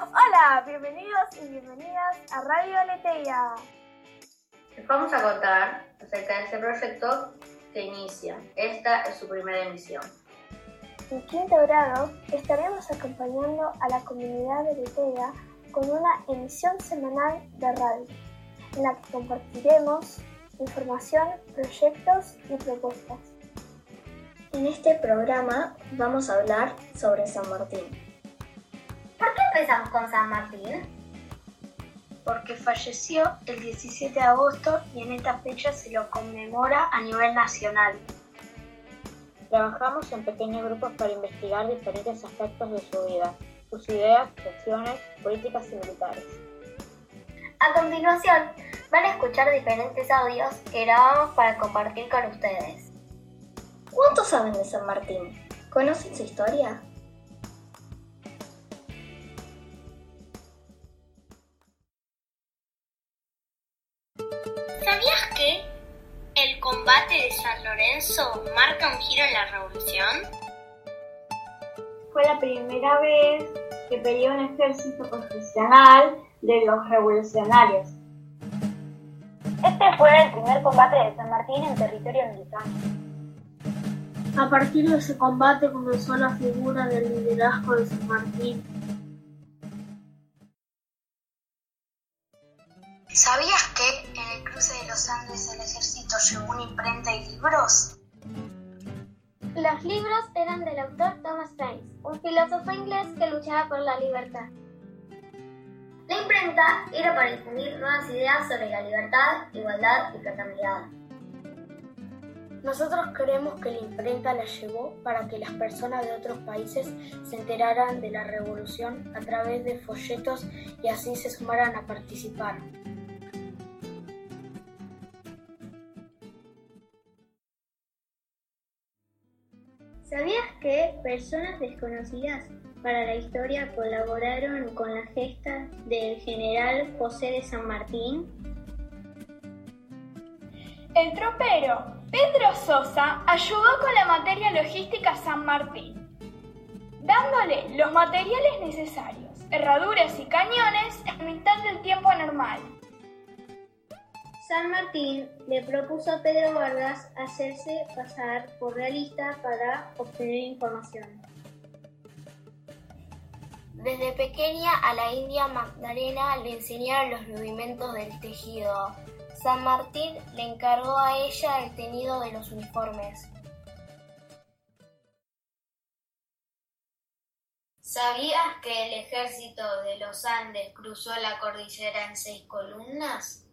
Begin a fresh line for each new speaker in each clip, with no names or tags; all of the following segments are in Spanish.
Hola, bienvenidos y bienvenidas a Radio Aleteia.
Les vamos a contar acerca de este proyecto que inicia. Esta es su primera emisión.
En quinto grado estaremos acompañando a la comunidad de Aleteia con una emisión semanal de radio, en la que compartiremos información, proyectos y propuestas.
En este programa vamos a hablar sobre San Martín.
¿Por qué empezamos con San Martín?
Porque falleció el 17 de agosto y en esta fecha se lo conmemora a nivel nacional.
Trabajamos en pequeños grupos para investigar diferentes aspectos de su vida, sus ideas, acciones, políticas y militares.
A continuación, van a escuchar diferentes audios que grabamos para compartir con ustedes.
¿Cuánto saben de San Martín? ¿Conocen su historia?
Lorenzo marca un giro en la revolución?
Fue la primera vez que peleó un ejército profesional de los revolucionarios.
Este fue el primer combate de San Martín en territorio mexicano.
A partir de ese combate comenzó la figura del liderazgo de San Martín.
¿Sabías que en el cruce de los Andes el ejército llevó una imprenta y libros?
Los libros eran del autor Thomas Paine, un filósofo inglés que luchaba por la libertad.
La imprenta era para difundir nuevas ideas sobre la libertad, igualdad y fraternidad.
Nosotros creemos que la imprenta la llevó para que las personas de otros países se enteraran de la revolución a través de folletos y así se sumaran a participar.
¿Sabías que personas desconocidas para la historia colaboraron con la gesta del general José de San Martín?
El tropero Pedro Sosa ayudó con la materia logística San Martín, dándole los materiales necesarios, herraduras y cañones en mitad del tiempo normal.
San Martín le propuso a Pedro Vargas hacerse pasar por realista para obtener información.
Desde pequeña a la India Magdalena le enseñaron los rudimentos del tejido. San Martín le encargó a ella el tenido de los uniformes.
¿Sabías que el ejército de los Andes cruzó la cordillera en seis columnas?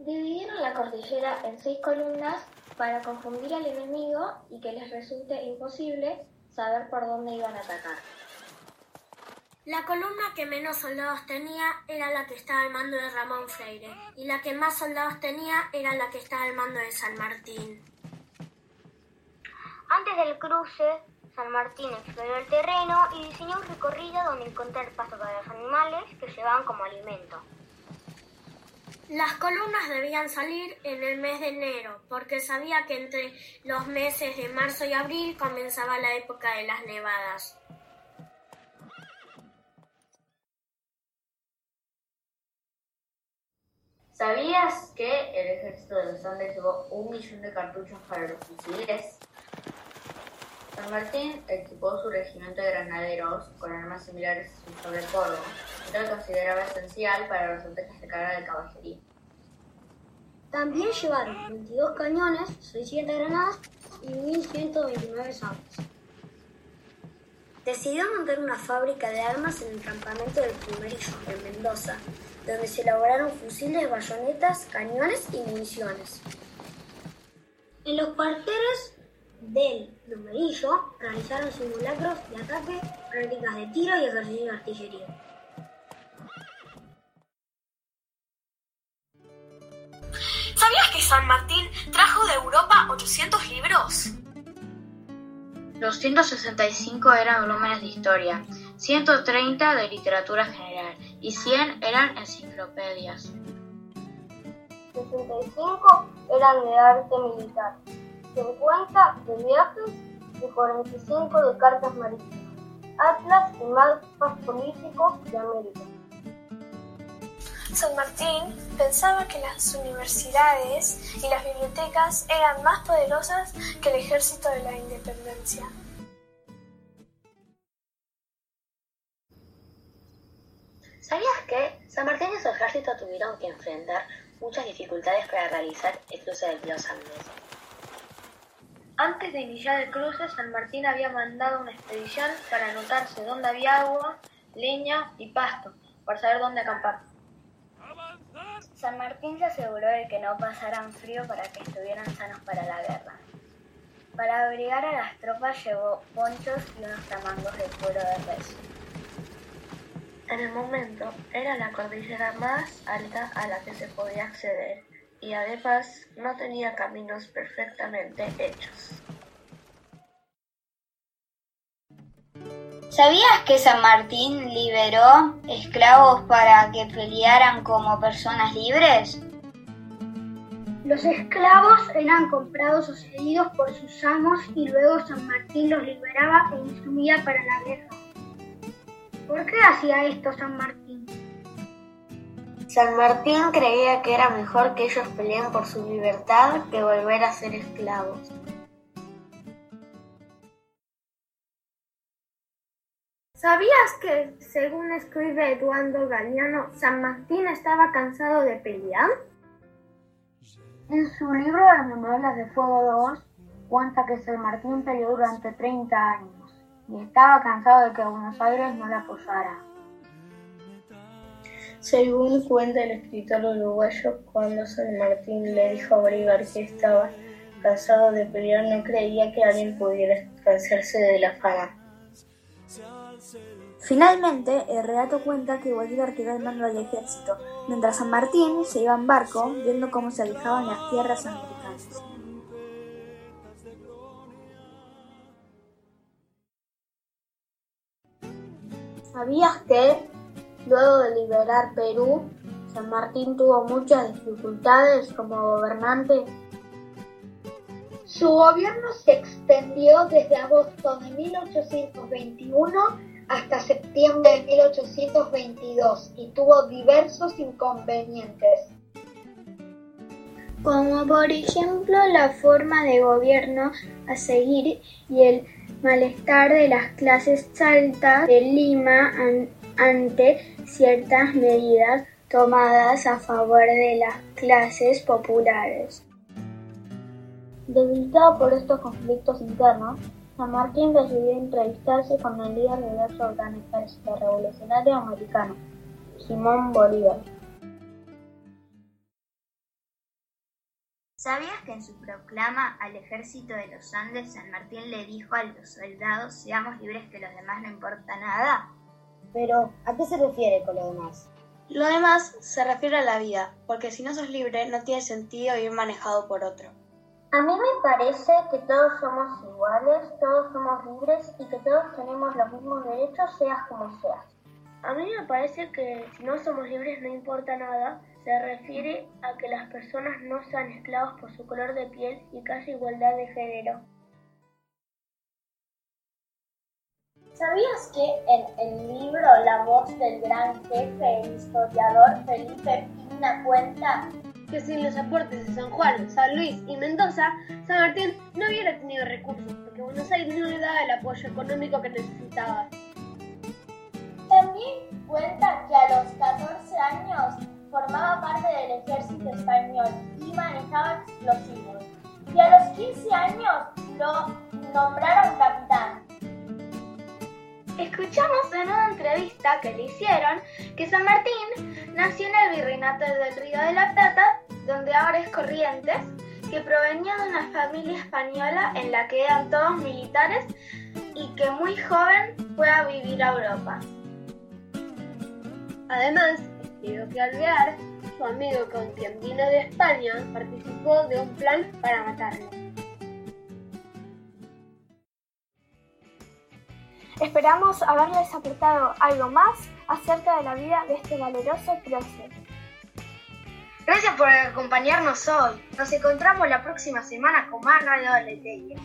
Dividieron la cordillera en seis columnas para confundir al enemigo y que les resulte imposible saber por dónde iban a atacar.
La columna que menos soldados tenía era la que estaba al mando de Ramón Freire y la que más soldados tenía era la que estaba al mando de San Martín.
Antes del cruce, San Martín exploró el terreno y diseñó un recorrido donde encontrar pasto para los animales que llevaban como alimento.
Las columnas debían salir en el mes de enero, porque sabía que entre los meses de marzo y abril comenzaba la época de las nevadas.
¿Sabías que el ejército de los Andes llevó un millón de cartuchos para los fusiles? San Martín equipó su regimiento de granaderos con armas similares a su sobre Córdoba, que lo consideraba esencial para los ataques de carga de caballería.
También llevaron 22 cañones, 600 granadas y 1129 sables.
Decidió montar una fábrica de armas en el campamento del Primerillo, en Mendoza, donde se elaboraron fusiles, bayonetas, cañones y municiones.
En los cuarteles del Plumerillo realizaron simulacros de ataque, prácticas de tiro y ejercicios de artillería.
¿Sabías que San Martín trajo de Europa 800 libros?
265 eran volúmenes de historia, 130 de literatura general y 100 eran enciclopedias.
65 eran de arte militar, 50 de viajes y 45 de cartas marítimas.
atlas y mapas políticos de América.
San Martín pensaba que las universidades y las bibliotecas eran más poderosas que el ejército de la independencia.
¿Sabías que San Martín y su ejército tuvieron que enfrentar muchas dificultades para realizar el cruce de los Andes?
Antes de iniciar el cruce, San Martín había mandado una expedición para anotarse dónde había agua, leña y pasto, para saber dónde acampar.
San Martín se aseguró de que no pasaran frío para que estuvieran sanos para la guerra. Para abrigar a las tropas llevó ponchos y unos tamangos de cuero de res.
En el momento era la cordillera más alta a la que se podía acceder y además no tenía caminos perfectamente hechos.
¿Sabías que San Martín liberó esclavos para que pelearan como personas libres?
Los esclavos eran comprados o cedidos por sus amos y luego San Martín los liberaba e instruía para la guerra. ¿Por qué hacía esto San Martín?
San Martín creía que era mejor que ellos peleen por su libertad que volver a ser esclavos.
¿Sabías que, según escribe Eduardo Galeano, San Martín estaba cansado de pelear?
En su libro Las Memorias de Fuego 2 cuenta que San Martín peleó durante 30 años y estaba cansado de que Buenos Aires no le apoyara.
Según cuenta el escritor uruguayo, cuando San Martín le dijo a Bolívar que estaba cansado de pelear, no creía que alguien pudiera cansarse de la fama.
Finalmente, el relato cuenta que Bolívar quedó al mando del ejército, mientras San Martín se iba en barco viendo cómo se alejaban las tierras americanas.
¿Sabías que, luego de liberar Perú, San Martín tuvo muchas dificultades como gobernante?
Su gobierno se extendió desde agosto de 1821 hasta septiembre de 1822 y tuvo diversos inconvenientes.
Como por ejemplo la forma de gobierno a seguir y el malestar de las clases altas de Lima ante ciertas medidas tomadas a favor de las clases populares.
Debilitado por estos conflictos internos, San Martín decidió entrevistarse con el líder del otro gran ejército revolucionario americano, Simón Bolívar.
¿Sabías que en su proclama al ejército de los Andes San Martín le dijo a los soldados seamos libres que los demás no importa nada?
Pero, ¿a qué se refiere con lo demás?
Lo demás se refiere a la vida, porque si no sos libre no tiene sentido ir manejado por otro.
A mí me parece que todos somos iguales, todos somos libres y que todos tenemos los mismos derechos, seas como seas.
A mí me parece que si no somos libres no importa nada, se refiere a que las personas no sean esclavos por su color de piel y casi igualdad de género.
¿Sabías que en el libro La voz del gran jefe, el historiador Felipe Pina cuenta
que sin los aportes de San Juan, San Luis y Mendoza, San Martín no hubiera tenido recursos porque Buenos Aires no le daba el apoyo económico que necesitaba.
También cuenta que a los 14 años formaba parte del ejército español y manejaba explosivos. Y a los 15 años lo nombraron capitán.
Escuchamos en una entrevista que le hicieron que San Martín nació en el virreinato del Río de la Plata, donde ahora es Corrientes, que provenía de una familia española en la que eran todos militares y que muy joven fue a vivir a Europa.
Además, escribió que al llegar, su amigo con quien vino de España participó de un plan para matarlo.
Esperamos haberles aportado algo más acerca de la vida de este valeroso prócer.
Gracias por acompañarnos hoy. Nos encontramos la próxima semana con más Radio Aleteia.